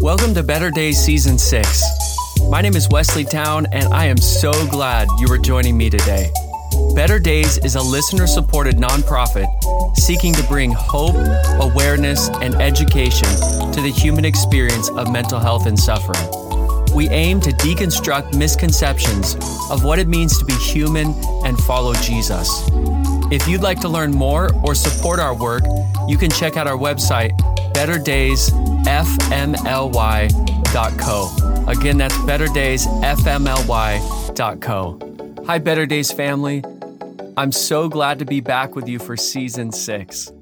Welcome to Better Days Season 6. My name is Wesley Town, and I am so glad you are joining me today. Better Days is a listener supported nonprofit seeking to bring hope, awareness, and education to the human experience of mental health and suffering. We aim to deconstruct misconceptions of what it means to be human and follow Jesus. If you'd like to learn more or support our work, you can check out our website, betterdaysfmly.co. Again, that's betterdaysfmly.co. Hi, Better Days family. I'm so glad to be back with you for season six.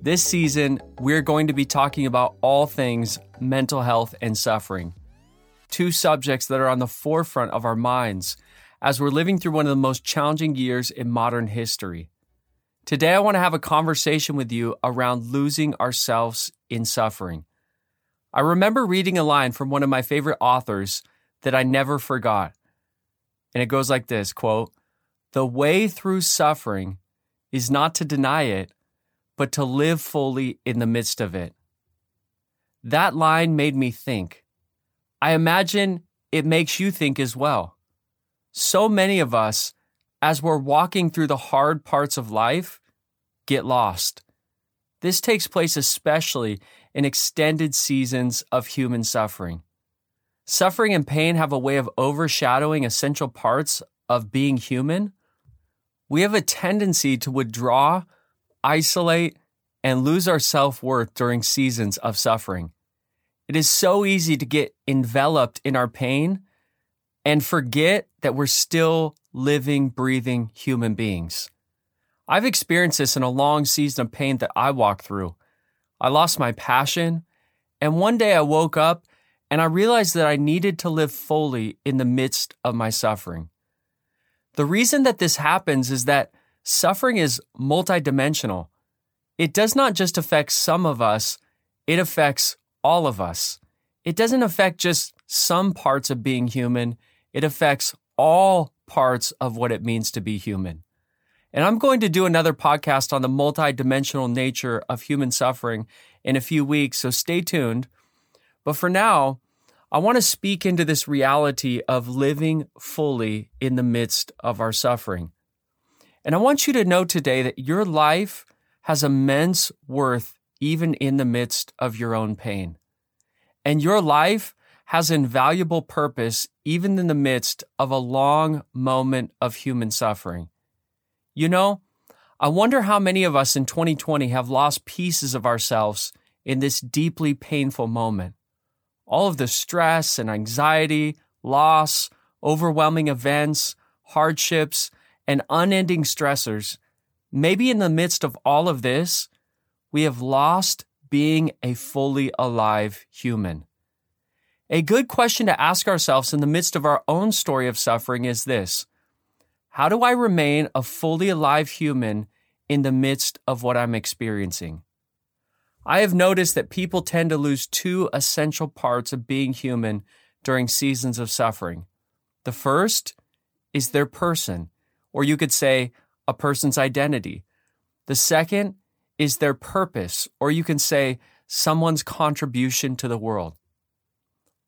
This season, we're going to be talking about all things mental health and suffering, two subjects that are on the forefront of our minds as we're living through one of the most challenging years in modern history. Today, I want to have a conversation with you around losing ourselves in suffering. I remember reading a line from one of my favorite authors that I never forgot. And it goes like this quote, The way through suffering is not to deny it, but to live fully in the midst of it. That line made me think. I imagine it makes you think as well. So many of us as we're walking through the hard parts of life, get lost. This takes place especially in extended seasons of human suffering. Suffering and pain have a way of overshadowing essential parts of being human. We have a tendency to withdraw, isolate, and lose our self worth during seasons of suffering. It is so easy to get enveloped in our pain and forget that we're still living, breathing human beings. I've experienced this in a long season of pain that I walked through. I lost my passion, and one day I woke up and I realized that I needed to live fully in the midst of my suffering. The reason that this happens is that suffering is multidimensional. It does not just affect some of us, it affects all of us. It doesn't affect just some parts of being human, it affects all parts of what it means to be human. And I'm going to do another podcast on the multidimensional nature of human suffering in a few weeks, so stay tuned. But for now, I want to speak into this reality of living fully in the midst of our suffering. And I want you to know today that your life has immense worth even in the midst of your own pain. And your life has invaluable purpose even in the midst of a long moment of human suffering. You know, I wonder how many of us in 2020 have lost pieces of ourselves in this deeply painful moment. All of the stress and anxiety, loss, overwhelming events, hardships, and unending stressors. Maybe in the midst of all of this, we have lost being a fully alive human. A good question to ask ourselves in the midst of our own story of suffering is this How do I remain a fully alive human in the midst of what I'm experiencing? I have noticed that people tend to lose two essential parts of being human during seasons of suffering. The first is their person, or you could say a person's identity. The second is their purpose, or you can say someone's contribution to the world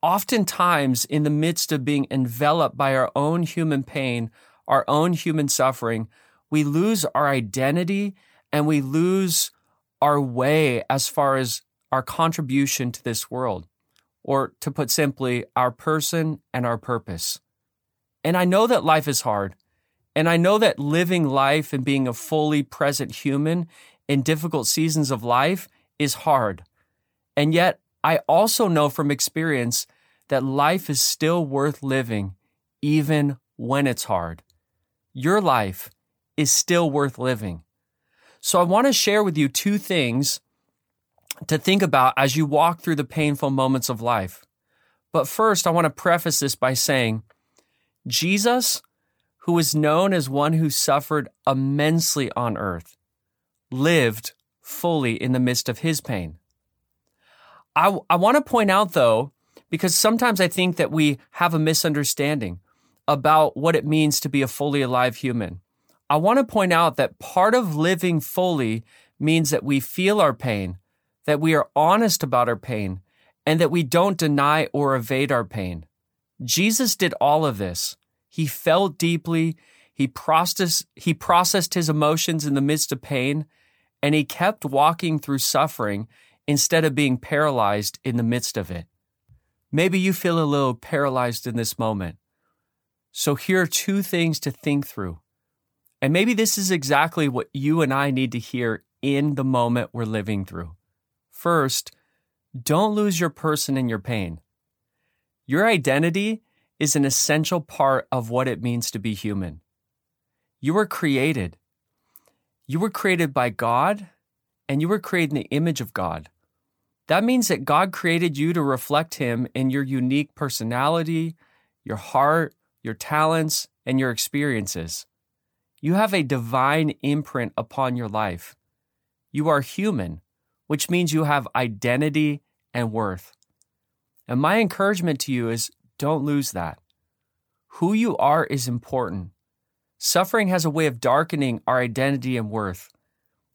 oftentimes in the midst of being enveloped by our own human pain, our own human suffering, we lose our identity and we lose our way as far as our contribution to this world, or to put simply, our person and our purpose. And I know that life is hard. And I know that living life and being a fully present human in difficult seasons of life is hard. And yet, I also know from experience that life is still worth living even when it's hard. Your life is still worth living. So I want to share with you two things to think about as you walk through the painful moments of life. But first, I want to preface this by saying Jesus, who is known as one who suffered immensely on earth, lived fully in the midst of his pain. I, I want to point out, though, because sometimes I think that we have a misunderstanding about what it means to be a fully alive human. I want to point out that part of living fully means that we feel our pain, that we are honest about our pain, and that we don't deny or evade our pain. Jesus did all of this. He felt deeply, he processed, he processed his emotions in the midst of pain, and he kept walking through suffering instead of being paralyzed in the midst of it. Maybe you feel a little paralyzed in this moment. So here are two things to think through. And maybe this is exactly what you and I need to hear in the moment we're living through. First, don't lose your person in your pain. Your identity is an essential part of what it means to be human. You were created. You were created by God, and you were created in the image of God. That means that God created you to reflect Him in your unique personality, your heart, your talents, and your experiences. You have a divine imprint upon your life. You are human, which means you have identity and worth. And my encouragement to you is don't lose that. Who you are is important. Suffering has a way of darkening our identity and worth.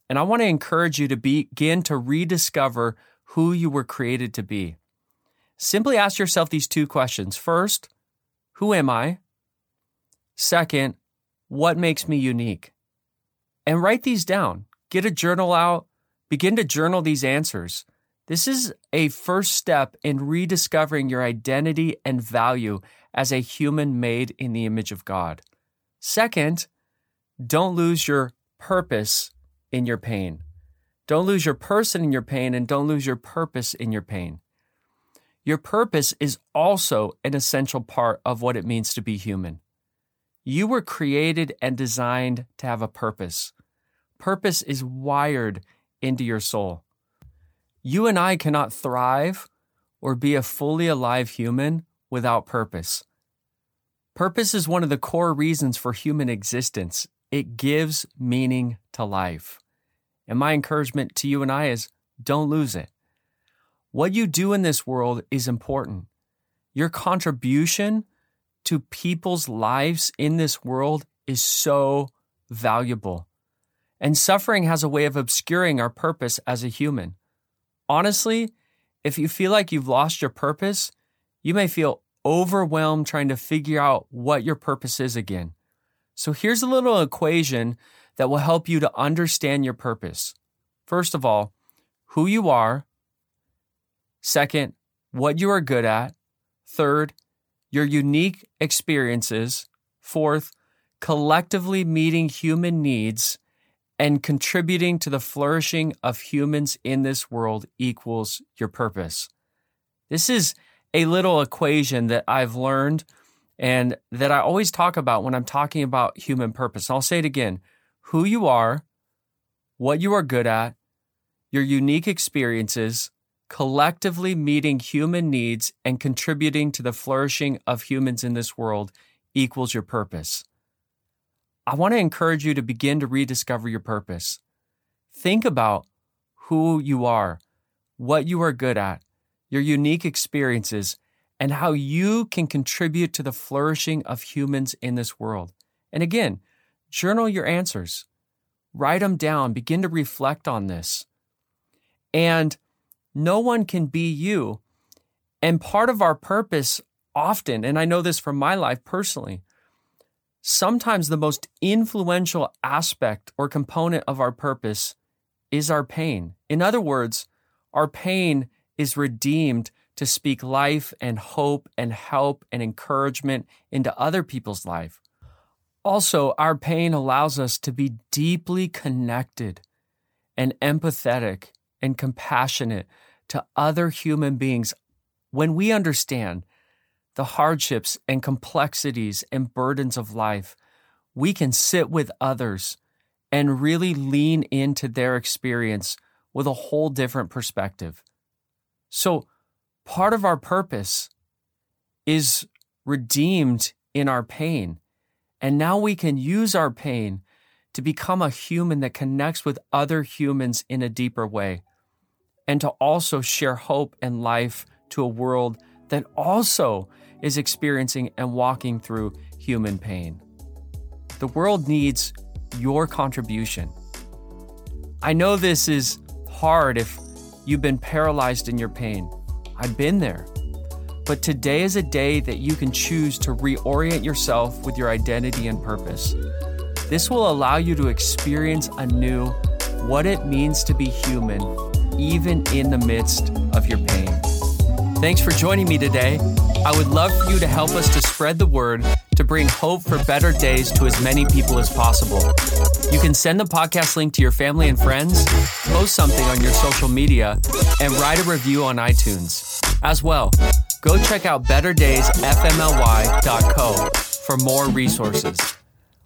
And I want to encourage you to begin to rediscover who you were created to be. Simply ask yourself these two questions. First, who am I? Second, what makes me unique? And write these down. Get a journal out. Begin to journal these answers. This is a first step in rediscovering your identity and value as a human made in the image of God. Second, don't lose your purpose in your pain. Don't lose your person in your pain and don't lose your purpose in your pain. Your purpose is also an essential part of what it means to be human. You were created and designed to have a purpose. Purpose is wired into your soul. You and I cannot thrive or be a fully alive human without purpose. Purpose is one of the core reasons for human existence. It gives meaning to life. And my encouragement to you and I is don't lose it. What you do in this world is important. Your contribution to people's lives in this world is so valuable. And suffering has a way of obscuring our purpose as a human. Honestly, if you feel like you've lost your purpose, you may feel overwhelmed trying to figure out what your purpose is again. So here's a little equation that will help you to understand your purpose. First of all, who you are. Second, what you are good at. Third, your unique experiences. Fourth, collectively meeting human needs and contributing to the flourishing of humans in this world equals your purpose. This is a little equation that I've learned and that I always talk about when I'm talking about human purpose. I'll say it again who you are, what you are good at, your unique experiences, collectively meeting human needs and contributing to the flourishing of humans in this world equals your purpose. I want to encourage you to begin to rediscover your purpose. Think about who you are, what you are good at, your unique experiences, and how you can contribute to the flourishing of humans in this world. And again, journal your answers, write them down, begin to reflect on this. And no one can be you. And part of our purpose, often, and I know this from my life personally, sometimes the most influential aspect or component of our purpose is our pain. In other words, our pain is redeemed to speak life and hope and help and encouragement into other people's life. Also, our pain allows us to be deeply connected and empathetic and compassionate to other human beings when we understand the hardships and complexities and burdens of life. We can sit with others and really lean into their experience with a whole different perspective. So, part of our purpose is redeemed in our pain. And now we can use our pain to become a human that connects with other humans in a deeper way and to also share hope and life to a world that also is experiencing and walking through human pain. The world needs your contribution. I know this is hard if You've been paralyzed in your pain. I've been there. But today is a day that you can choose to reorient yourself with your identity and purpose. This will allow you to experience anew what it means to be human, even in the midst of your pain. Thanks for joining me today. I would love for you to help us to spread the word to bring hope for better days to as many people as possible. You can send the podcast link to your family and friends, post something on your social media, and write a review on iTunes. As well, go check out betterdaysfmly.co for more resources.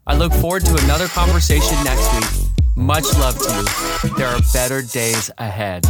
I look forward to another conversation next week. Much love to you. There are better days ahead.